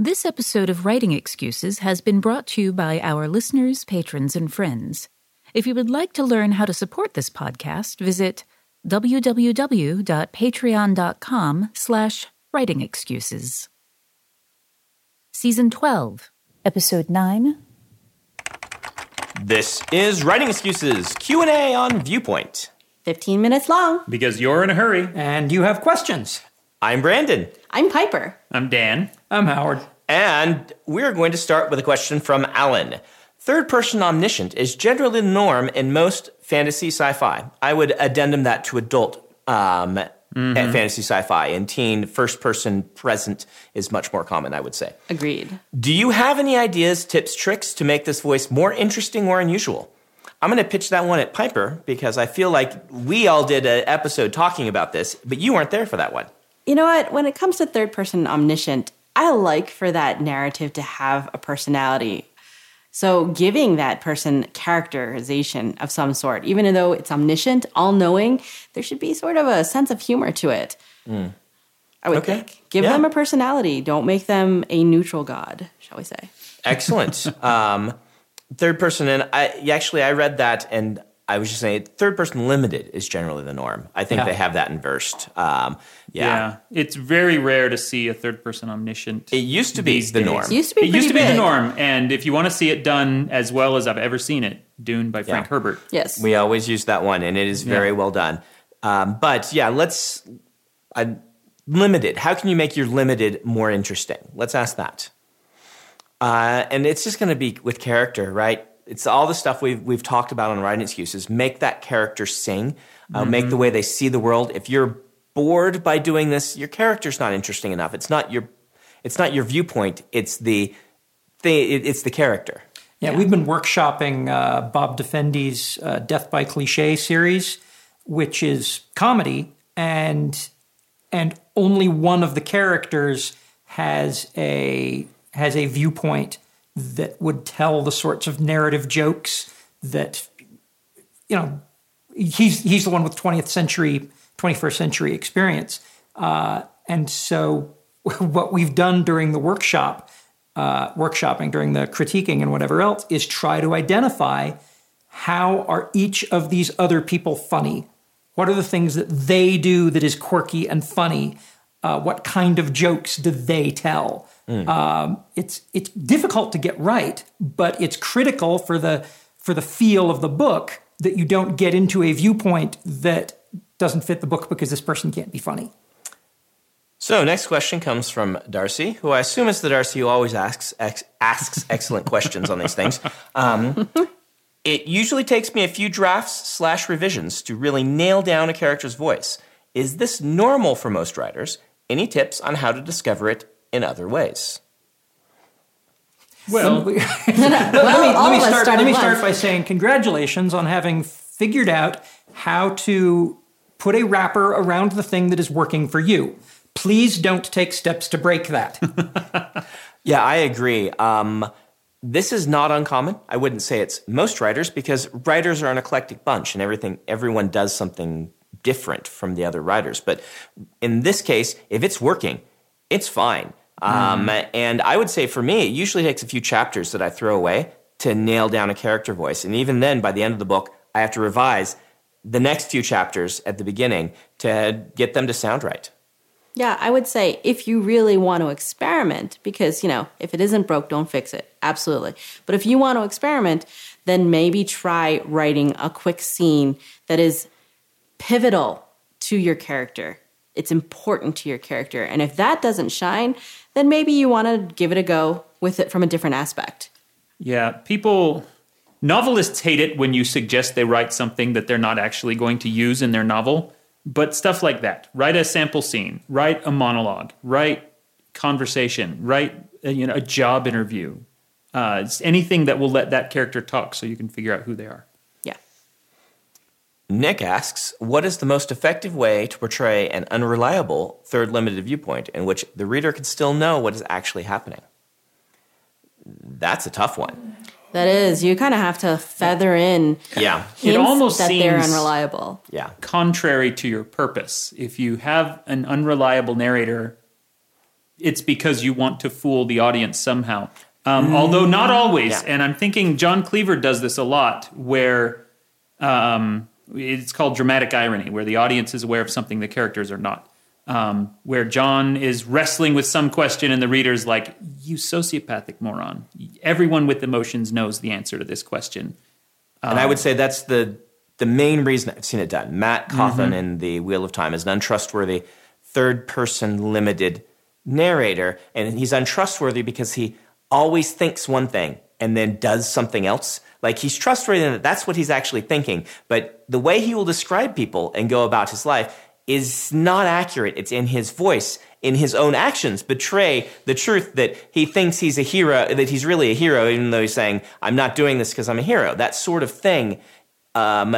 This episode of Writing Excuses has been brought to you by our listeners, patrons, and friends. If you would like to learn how to support this podcast, visit www.patreon.com slash writingexcuses. Season 12, Episode 9, This is Writing Excuses Q&A on Viewpoint. 15 minutes long. Because you're in a hurry. And you have questions. I'm Brandon, I'm Piper. I'm Dan. I'm Howard. and we're going to start with a question from Alan. Third person omniscient is generally the norm in most fantasy sci fi. I would addendum that to adult um, fantasy sci fi. In teen, first person present is much more common, I would say. Agreed. Do you have any ideas, tips, tricks to make this voice more interesting or unusual? I'm going to pitch that one at Piper because I feel like we all did an episode talking about this, but you weren't there for that one. You know what? When it comes to third person omniscient, I like for that narrative to have a personality. So giving that person characterization of some sort, even though it's omniscient, all knowing, there should be sort of a sense of humor to it. I would Okay. think. Give Yeah. them a personality. Don't make them a neutral god, shall we say. Excellent. um, third person, and I actually I read that, and I was just saying third person limited is generally the norm. I think Yeah. they have that inversed. Um, yeah. Yeah. It's very rare to see a third person omniscient. it used to be these the days. norm. Used to be It used to pretty be the norm. And if you want to see it done as well as I've ever seen it, Dune by Frank Yeah. Herbert. Yes. We always use that one, and it is very Yeah. well done. Um, but yeah, let's uh, limited. How can you make your limited more interesting? Let's ask that. Uh, and it's just going to be with character, right? It's all the stuff we've we've talked about on writing excuses. Make that character sing. Uh, Make the way they see the world. If you're bored by doing this, your character's not interesting enough. It's not your it's not your viewpoint. It's the thing. It, it's the character. Yeah, we've been workshopping uh, Bob Defendi's uh, Death by Cliche series, which is comedy, and and only one of the characters has a has a viewpoint that would tell the sorts of narrative jokes that you know he's he's the one with 20th century 21st century experience. Uh, and so what we've done during the workshop uh, workshopping during the critiquing and whatever else is try to identify how are each of these other people funny? What are the things that they do that is quirky and funny uh, what kind of jokes do they tell um, it's it's difficult to get right but it's critical for the for the feel of the book that you don't get into a viewpoint that doesn't fit the book because this person can't be funny So, next question comes from Darcy, who I assume is the Darcy who always asks ex- asks excellent questions on these things. Um, it usually takes me a few drafts slash revisions to really nail down a character's voice. Is this normal for most writers? Any tips on how to discover it in other ways? Well, let me, let me start. start Let me start once. by saying congratulations on having figured out how to put a wrapper around the thing that is working for you. Please don't take steps to break that. Yeah, I agree. Um, this is not uncommon. I wouldn't say it's most writers because writers are an eclectic bunch, and everything everyone does something different from the other writers. But in this case, if it's working, it's fine. Um, and I would say for me, it usually takes a few chapters that I throw away to nail down a character voice, and even then, by the end of the book, I have to revise the next few chapters at the beginning to get them to sound right. Yeah, I would say if you really want to experiment, because, you know, if it isn't broke, don't fix it. Absolutely. But if you want to experiment, then maybe try writing a quick scene that is pivotal to your character. It's important to your character. And if that doesn't shine, then maybe you want to give it a go with it from a different aspect. yeah, people, novelists hate it when you suggest they write something that they're not actually going to use in their novel. But stuff like that, write a sample scene, write a monologue, write conversation, write uh, you know a job interview, uh, anything that will let that character talk, so you can figure out who they are. Yeah. Nick asks, what is the most effective way to portray an unreliable third limited viewpoint in which the reader can still know what is actually happening? That's a tough one. That is, you kind of have to feather in Yeah. It hints almost that they're unreliable. Yeah. Contrary to your purpose, if you have an unreliable narrator, it's because you want to fool the audience somehow. Um, although not always. Yeah. And I'm thinking John Cleaver does this a lot, where um, it's called dramatic irony, where the audience is aware of something the characters are not. Um, where John is wrestling with some question and the reader's like, "You sociopathic moron! Everyone with emotions knows the answer to this question." and I would say that's the the main reason I've seen it done. Mat Cauthon in the Wheel of Time is an untrustworthy third person limited narrator, and he's untrustworthy because he always thinks one thing and then does something else. Like he's trustworthy in that that's what he's actually thinking, but the way he will describe people and go about his life is not accurate. It's in his voice, in his own actions, betray the truth that he thinks he's a hero, that he's really a hero, even though he's saying, I'm not doing this because I'm a hero. That sort of thing. Um,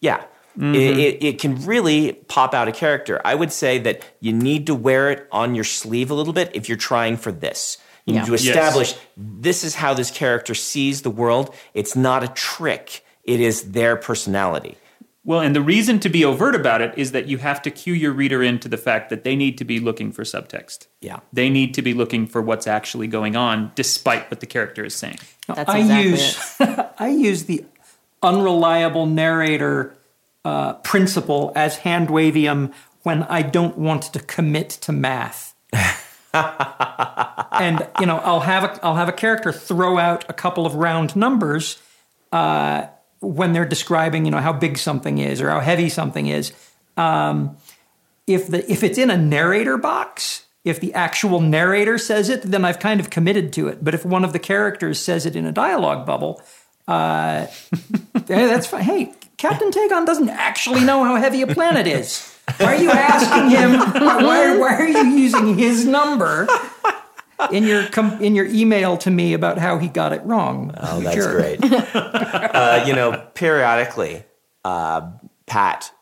yeah. It, it, it can really pop out a character. I would say that you need to wear it on your sleeve a little bit if you're trying for this. You Yeah. need to Yes. establish this is how this character sees the world. It's not a trick, it is their personality. Well, and the reason to be overt about it is that you have to cue your reader into the fact that they need to be looking for subtext. Yeah. They need to be looking for what's actually going on, despite what the character is saying. That's I exactly use it. I use the unreliable narrator uh, principle as hand wavium when I don't want to commit to math. and you know, I'll have a, I'll have a character throw out a couple of round numbers uh, when they're describing you know how big something is or how heavy something is. Um, if the if it's in a narrator box, if the actual narrator says it, then I've kind of committed to it. But if one of the characters says it in a dialogue bubble, uh, hey, that's fine. Hey, Captain Tagon doesn't actually know how heavy a planet is. Why are you asking him? Why, why are you using his number in your in your email to me about how he got it wrong? Oh, that's great. uh, you know, periodically, uh, Pat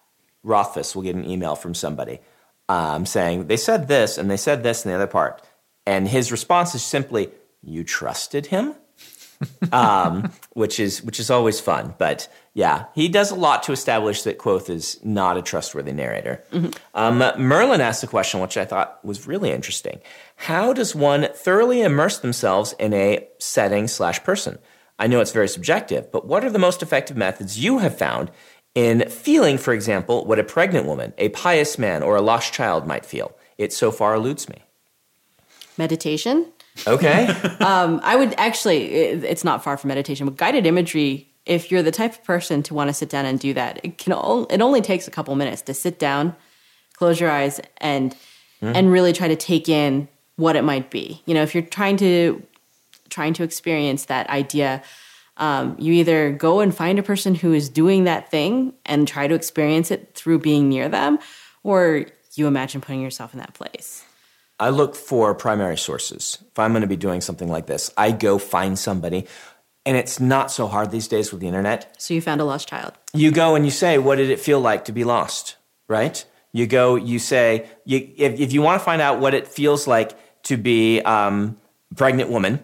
Rothfuss will get an email from somebody um, saying they said this and they said this in the other part, and his response is simply, "You trusted him," um, which is which is always fun. But yeah, he does a lot to establish that Kvothe is not a trustworthy narrator. Um, Merlin asked a question which I thought was really interesting. How does one thoroughly immerse themselves in a setting slash person? I know it's very subjective, but what are the most effective methods you have found in feeling, for example, what a pregnant woman, a pious man, or a lost child might feel? It so far eludes me. Meditation. Okay. Um, I would actually, it, it's not far from meditation, but guided imagery. If you're the type of person to want to sit down and do that, it can. o- It only takes a couple minutes to sit down, close your eyes, and and really try to take in what it might be. You know, if you're trying to trying to experience that idea, um, you either go and find a person who is doing that thing and try to experience it through being near them, or you imagine putting yourself in that place. I look for primary sources. If I'm going to be doing something like this, I go find somebody. And it's not so hard these days with the internet. So you found a lost child. You go and you say, What did it feel like to be lost? Right? You go, you say, you, if, if you want to find out what it feels like to be um, pregnant woman,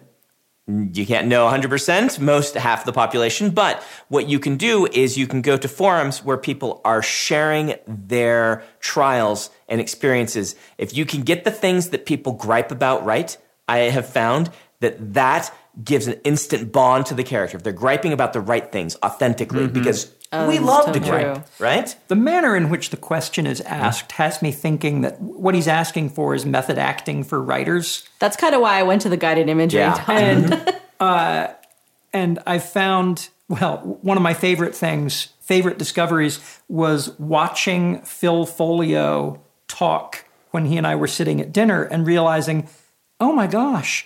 you can't know 100%, most half the population, but what you can do is you can go to forums where people are sharing their trials and experiences. If you can get the things that people gripe about right, I have found that that gives an instant bond to the character. If they're griping about the right things authentically, because we that's love to totally gripe, true. right? The manner in which the question is asked has me thinking that what he's asking for is method acting for writers. That's kind of why I went to the guided imagery. Yeah. and uh, and I found well one of my favorite things, favorite discoveries was watching Phil Foglio talk when he and I were sitting at dinner and realizing, oh my gosh,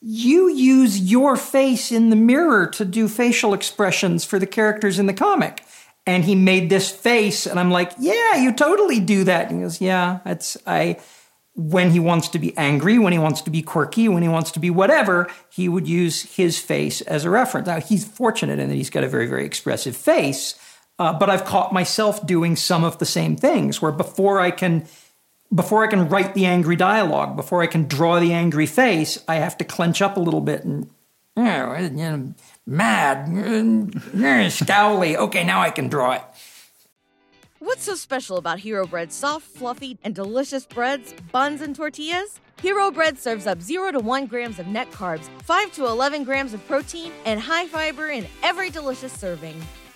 you use your face in the mirror to do facial expressions for the characters in the comic. And he made this face, and I'm like, yeah, you totally do that. And he goes, yeah, that's I when he wants to be angry, when he wants to be quirky, when he wants to be whatever, he would use his face as a reference. Now, he's fortunate in that he's got a very, very expressive face, uh, but I've caught myself doing some of the same things where before I can. Before I can write the angry dialogue, before I can draw the angry face, I have to clench up a little bit and, oh, you know, mad, uh, scowly. Okay, now I can draw it. What's so special about Hero Bread's soft, fluffy, and delicious breads, buns, and tortillas? Hero Bread serves up 0 to 1 grams of net carbs, 5 to 11 grams of protein, and high fiber in every delicious serving.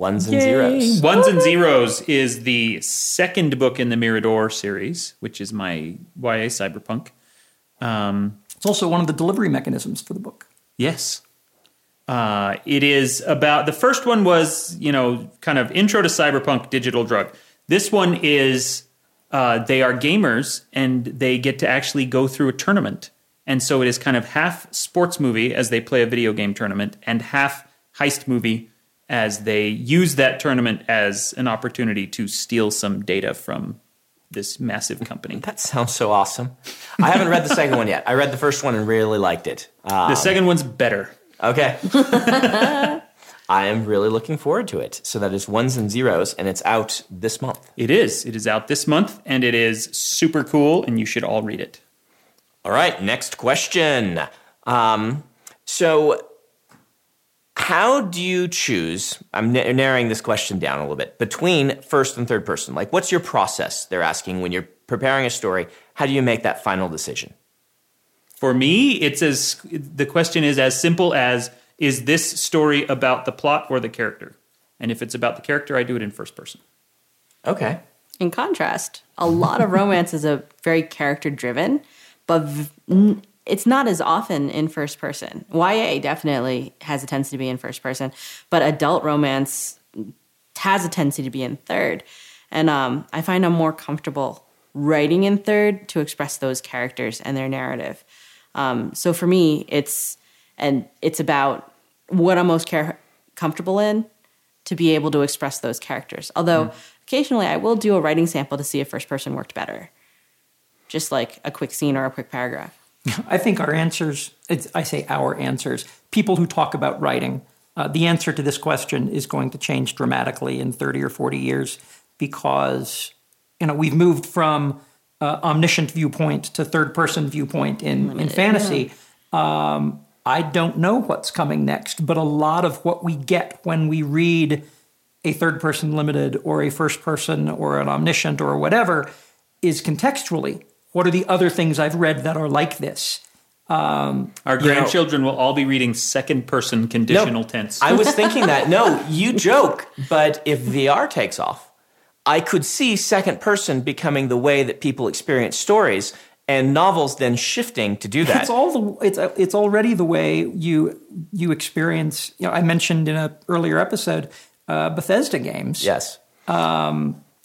Ones and Zeros. Ones and Zeros is the second book in the Mirador series, which is my YA cyberpunk. Um, It's also one of the delivery mechanisms for the book. Yes. Uh, it is about the first one was, you know, kind of intro to cyberpunk digital drug. This one is uh, they are gamers and they get to actually go through a tournament. And so it is kind of half sports movie as they play a video game tournament and half heist movie as they use that tournament as an opportunity to steal some data from this massive company. That sounds so awesome. I haven't read the second one yet. I read the first one and really liked it. Uh, the second one's better. okay. I am really looking forward to it. So that is Ones and Zeros, and it's out this month. It is. It is out this month and it is super cool and you should all read it. All right, next question. Um, so, how do you choose? I'm na- narrowing this question down a little bit between first and third person. Like, what's your process? They're asking when you're preparing a story. How do you make that final decision? For me, it's as the question is as simple as is this story about the plot or the character? And if it's about the character, I do it in first person. Okay. In contrast, a lot of romance is a very character driven, but v- n- it's not as often in first person. YA definitely has a tendency to be in first person, but adult romance has a tendency to be in third. And um, I find I'm more comfortable writing in third to express those characters and their narrative. Um, so for me, it's and it's about what I'm most care- comfortable in to be able to express those characters. Although occasionally I will do a writing sample to see if first person worked better, just like a quick scene or a quick paragraph. I think our answers, it's, I say our answers, people who talk about writing, uh, the answer to this question is going to change dramatically in 30 or 40 years because, you know, we've moved from uh, omniscient viewpoint to third person viewpoint in, in fantasy. Um, I don't know what's coming next, but a lot of what we get when we read a third person limited or a first person or an omniscient or whatever is contextually. What are the other things I've read that are like this? Our know- grandchildren will all be reading second person conditional No, tense. I was thinking that. No, you joke, but if VR takes off, I could see second person becoming the way that people experience stories and novels then shifting to do that. It's all the it's it's already the way you you experience. You know, I mentioned in an earlier episode uh, Bethesda games. Yes.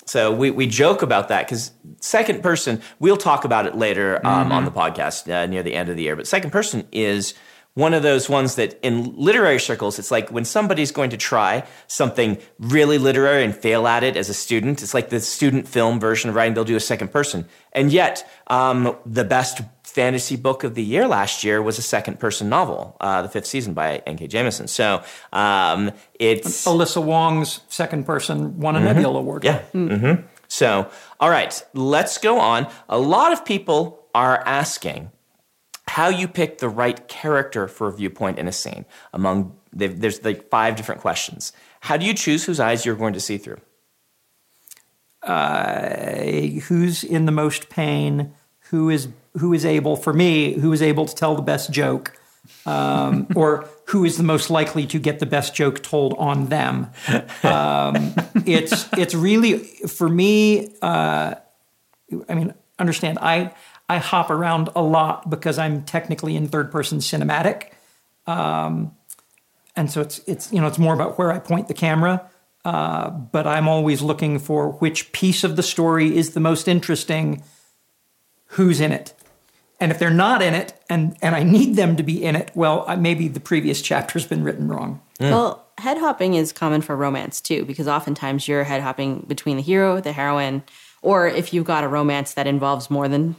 So we, we joke about that because second person, we'll talk about it later um, on the podcast uh, near the end of the year. But second person is one of those ones that in literary circles, it's like when somebody's going to try something really literary and fail at it as a student, it's like the student film version of writing, they'll do a second person. And yet, um, the best fantasy book of the year last year was a second person novel, uh, The Fifth Season by N.K. Jemisin. So um, it's. Alyssa Wong's second person won a Nebula Award. Yeah. hmm So, all right, let's go on. A lot of people are asking how you pick the right character for a viewpoint in a scene. Among there's like five different questions. How do you choose whose eyes you're going to see through? Who's in the most pain? Who is who is able for me? Who is able to tell the best joke? Um, or who is the most likely to get the best joke told on them? Um, it's it's really for me. Uh, I mean, understand I I hop around a lot because I'm technically in third person cinematic. Um, and so it's it's you know it's more about where I point the camera. Uh, but I'm always looking for which piece of the story is the most interesting, who's in it. And if they're not in it, and, and I need them to be in it, well, I- maybe the previous chapter's been written wrong. Well, head hopping is common for romance too, because oftentimes you're head hopping between the hero, the heroine, or if you've got a romance that involves more than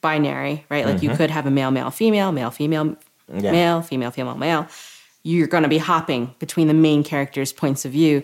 binary, right? Like you could have a male, male, female, male, female, Yeah. male, female, female, male. You're going to be hopping between the main characters' points of view.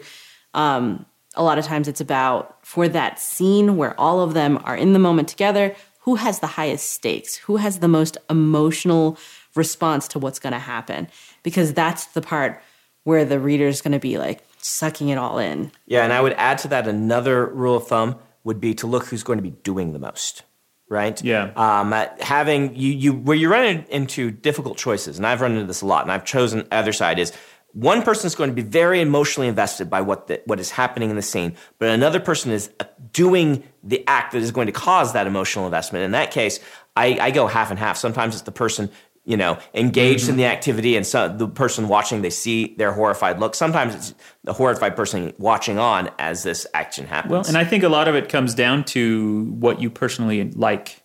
Um, a lot of times it's about for that scene where all of them are in the moment together, who has the highest stakes? Who has the most emotional response to what's going to happen? Because that's the part where the reader is going to be like sucking it all in. Yeah, and I would add to that another rule of thumb would be to look who's going to be doing the most, right? Yeah. Um, uh, having you you where you run in- into difficult choices, and I've run into this a lot, and I've chosen other side is one person is going to be very emotionally invested by what the, what is happening in the scene, but another person is uh, doing the act that is going to cause that emotional investment. In that case, I, I go half and half. Sometimes it's the person you know engaged in the activity, and so the person watching they see their horrified look. Sometimes it's the horrified person watching on as this action happens. Well, and I think a lot of it comes down to what you personally like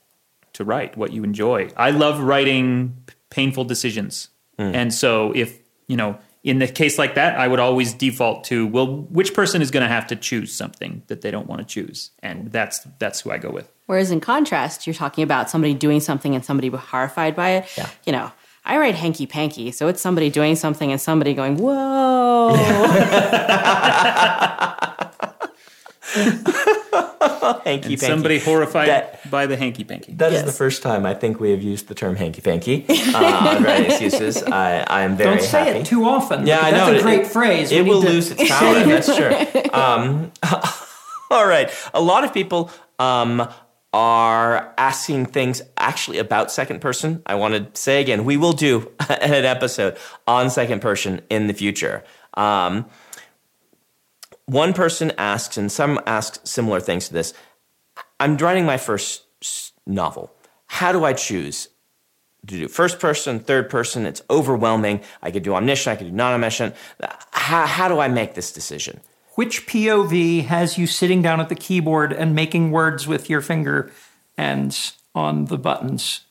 to write, what you enjoy. I love writing painful decisions. And so if, you know, in the case like that, I would always default to, well, which person is going to have to choose something that they don't want to choose? And that's that's who I go with. Whereas in contrast, you're talking about somebody doing something and somebody horrified by it. Yeah. You know, I write hanky panky, so it's somebody doing something and somebody going, "Whoa!" hanky And somebody horrified That- by the hanky panky. That is Yes. the first time I think we have used the term hanky panky uh, on writing excuses. I, I am very Don't say happy. it too often. Yeah, I know. That's a great it- phrase. It We will to lose its power. That's true. Um, all right. A lot of people um, are asking things actually about second person. I want to say again, we will do an episode on second person in the future. Um, one person asks, and some ask similar things to this. I'm writing my first novel. How do I choose to do first person, third person? It's overwhelming. I could do omniscient, I could do non omniscient. How, how do I make this decision? Which POV has you sitting down at the keyboard and making words with your finger ends on the buttons?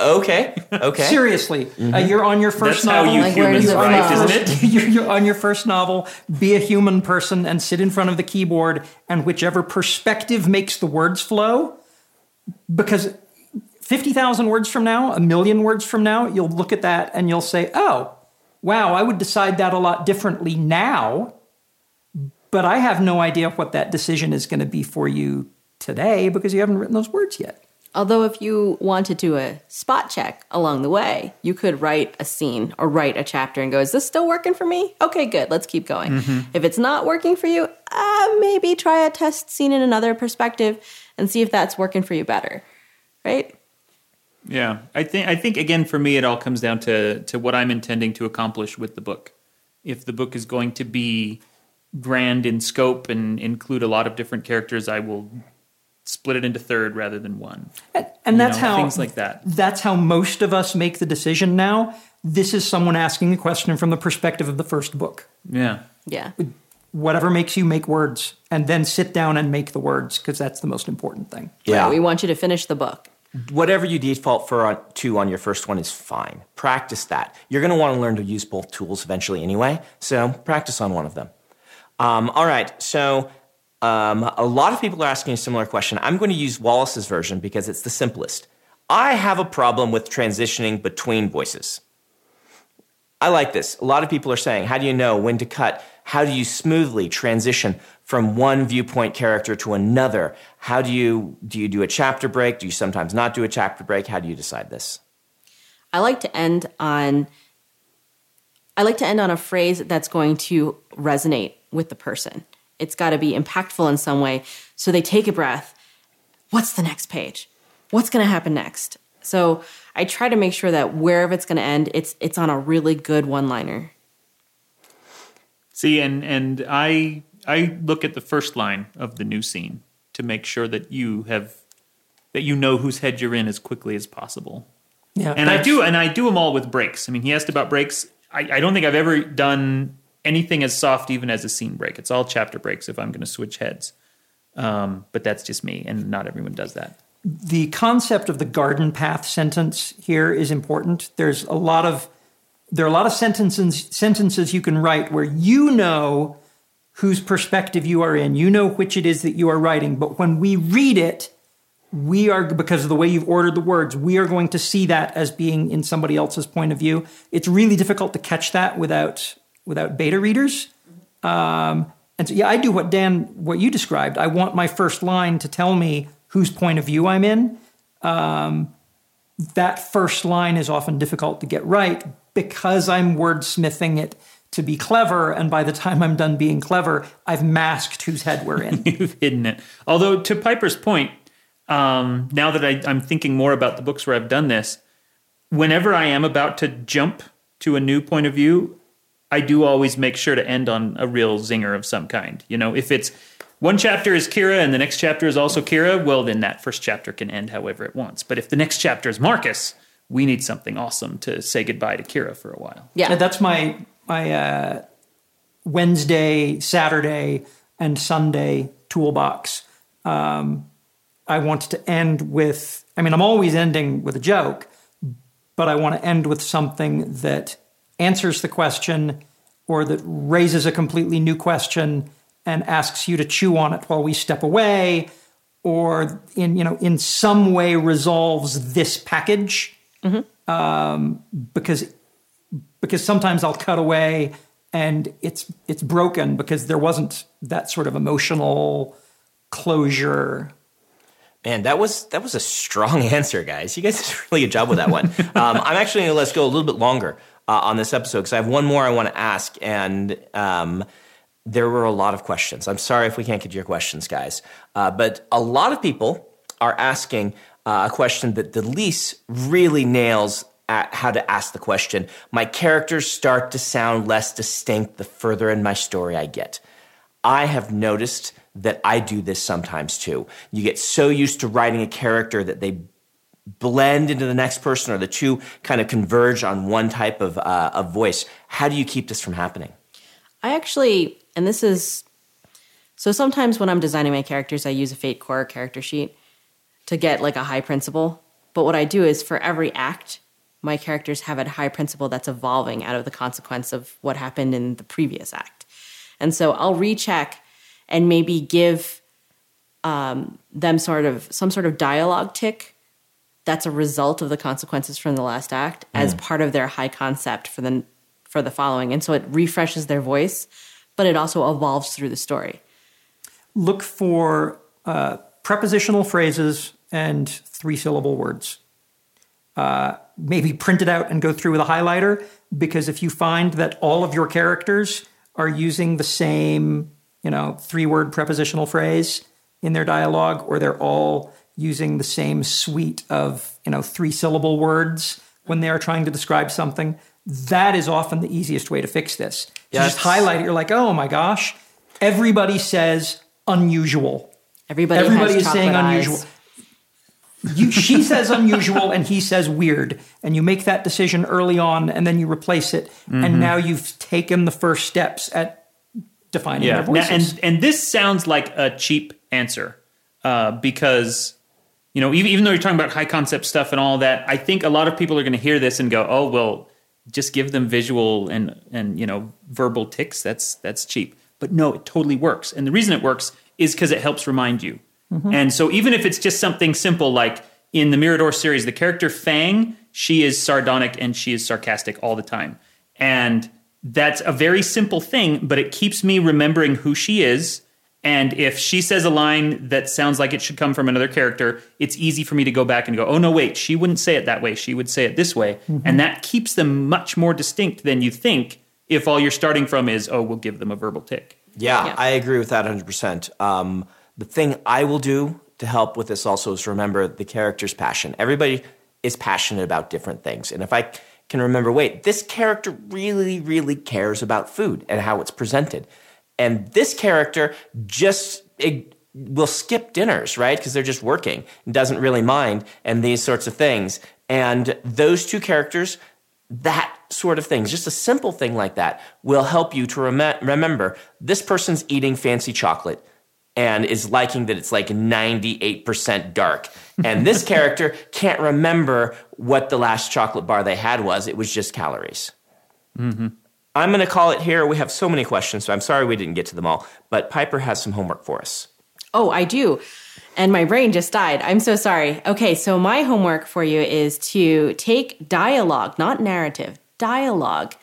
Okay, okay. Seriously, uh, you're on your first That's how novel. you Like, humans does write, flow? isn't it? you're, you're on your first novel, be a human person and sit in front of the keyboard, and whichever perspective makes the words flow. Because 50,000 words from now, a million words from now, you'll look at that and you'll say, oh, wow, I would decide that a lot differently now, but I have no idea what that decision is going to be for you today because you haven't written those words yet. Although, if you want to do a spot check along the way, you could write a scene or write a chapter and go, Is this still working for me? Okay, good, let's keep going. If it's not working for you, uh, maybe try a test scene in another perspective and see if that's working for you better. Right? Yeah, I think I think again for me it all comes down to to what I'm intending to accomplish with the book. If the book is going to be grand in scope and include a lot of different characters, I will split it into third rather than one. And, and that's know, how things like that. That's how most of us make the decision now. This is someone asking a question from the perspective of the first book. Yeah. Yeah. Whatever makes you make words, and then sit down and make the words because that's the most important thing. Yeah. We want you to finish the book. Whatever you default for on, to on your first one is fine. Practice that. You're going to want to learn to use both tools eventually anyway, so practice on one of them. Um, all right, so um, a lot of people are asking a similar question. I'm going to use Wallace's version because it's the simplest. I have a problem with transitioning between voices. I like this. A lot of people are saying, how do you know when to cut? How do you smoothly transition from one viewpoint character to another? How do you do you do a chapter break? Do you sometimes not do a chapter break? How do you decide this? I like to end on I like to end on a phrase that's going to resonate with the person. It's got to be impactful in some way so they take a breath. What's the next page? What's going to happen next? So I try to make sure that wherever it's going to end, it's it's on a really good one-liner. See, and and I I look at the first line of the new scene to make sure that you have that you know whose head you're in as quickly as possible. Yeah, and I do, and I do them all with breaks. I mean, he asked about breaks. I, I don't think I've ever done anything as soft, even as a scene break. It's all chapter breaks if I'm going to switch heads. Um, but that's just me, and not everyone does that. the concept of the garden path sentence here is important. There's a lot of there are a lot of sentences sentences you can write where you know whose perspective you are in. You know which it is that you are writing, but when we read it, we are because of the way you've ordered the words, we are going to see that as being in somebody else's point of view. It's really difficult to catch that without without beta readers. Um, and so, yeah, I do what Dan, what you described. I want my first line to tell me whose point of view I'm in. Um, that first line is often difficult to get right because I'm wordsmithing it to be clever. And by the time I'm done being clever, I've masked whose head we're in. You've hidden it. Although, to Piper's point, um, now that I, I'm thinking more about the books where I've done this, whenever I am about to jump to a new point of view, I do always make sure to end on a real zinger of some kind. You know, if it's one chapter is Kira and the next chapter is also Kira, well, then that first chapter can end however it wants. But if the next chapter is Marcus, we need something awesome to say goodbye to Kira for a while. Yeah. And that's my my uh, Wednesday, Saturday, and Sunday toolbox. Um, I want to end with. I mean, I'm always ending with a joke, but I want to end with something that answers the question or that raises a completely new question and asks you to chew on it while we step away or in you know in some way resolves this package um, because because sometimes I'll cut away and it's it's broken because there wasn't that sort of emotional closure. Man, that was that was a strong answer, guys. You guys did a really good job with that one. um, I'm actually going to let's go a little bit longer uh, on this episode because I have one more I want to ask, and um, there were a lot of questions. I'm sorry if we can't get your questions, guys, uh, but a lot of people are asking uh, a question that Delise really nails at how to ask the question. My characters start to sound less distinct the further in my story I get. I have noticed that I do this sometimes too. You get so used to writing a character that they blend into the next person or the two kind of converge on one type of, uh, of voice. How do you keep this from happening? I actually, and this is so sometimes when I'm designing my characters, I use a Fate Core character sheet to get like a high principle. But what I do is for every act, my characters have a high principle that's evolving out of the consequence of what happened in the previous act. And so I'll recheck and maybe give um, them sort of some sort of dialogue tic that's a result of the consequences from the last act as part of their high concept for the for the following. And so it refreshes their voice but it also evolves through the story. Look for uh, prepositional phrases and three syllable words. Uh, maybe print it out and go through with a highlighter because if you find that all of your characters are using the same, you know, three word prepositional phrase in their dialogue or they're all using the same suite of, you know, three syllable words when they are trying to describe something, that is often the easiest way to fix this. You just highlight it, you're like, oh my gosh, everybody says unusual. everybody, Everybody is saying eyes. unusual. You, she says unusual and he says weird, and you make that decision early on, and then you replace it, Mm-hmm. and now you've taken the first steps at defining their Now, voices. and and this sounds like a cheap answer uh, because you know even, even though you're talking about high concept stuff and all that, I think a lot of people are going to hear this and go, "Oh, well, just give them visual and and you know verbal tics. That's that's cheap." But no, it totally works, and the reason it works is because it helps remind you. Mm-hmm. And so even if it's just something simple like in the Mirador series, the character Fang, she is sardonic and she is sarcastic all the time. And that's a very simple thing, but it keeps me remembering who she is. And if she says a line that sounds like it should come from another character, it's easy for me to go back and go, oh, no, wait, she wouldn't say it that way. She would say it this way. And that keeps them much more distinct than you think if all you're starting from is, oh, we'll give them a verbal tic. Yeah, Yeah. I agree with that 100%. Um, the thing I will do to help with this also is remember the character's passion. Everybody is passionate about different things. And if I can remember, wait, this character really, really cares about food and how it's presented. And this character just it will skip dinners, right? Because they're just working and doesn't really mind and these sorts of things. And those two characters, that sort of things, just a simple thing like that, will help you to rem- remember this person's eating fancy chocolate and is liking that it's like 98% dark. And this character can't remember what the last chocolate bar they had was. It was just calories. Mm-hmm. I'm going to call it here. We have so many questions, so I'm sorry we didn't get to them all. But Piper has some homework for us. Oh, I do. And my brain just died. I'm so sorry. Okay, so my homework for you is to take dialogue, not narrative, dialogue,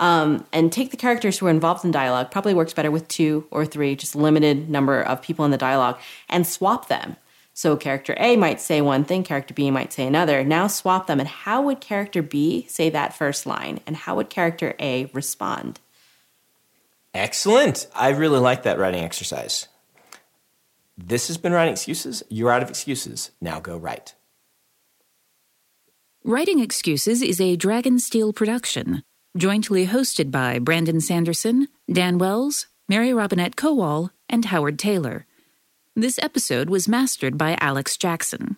um, and take the characters who are involved in dialogue. Probably works better with two or three, just limited number of people in the dialogue, and swap them. So character A might say one thing, character B might say another. Now swap them, and how would character B say that first line, and how would character A respond? Excellent. I really like that writing exercise. This has been Writing Excuses. You're out of excuses. Now go write. Writing Excuses is a Dragonsteel production, jointly hosted by Brandon Sanderson, Dan Wells, Mary Robinette Kowal, and Howard Taylor. This episode was mastered by Alex Jackson.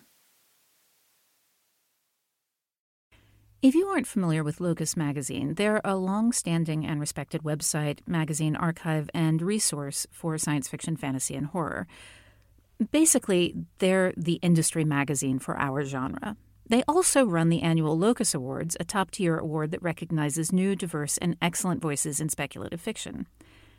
If you aren't familiar with Locus Magazine, they're a long standing and respected website, magazine archive, and resource for science fiction, fantasy, and horror. Basically, they're the industry magazine for our genre. They also run the annual Locus Awards, a top tier award that recognizes new, diverse, and excellent voices in speculative fiction.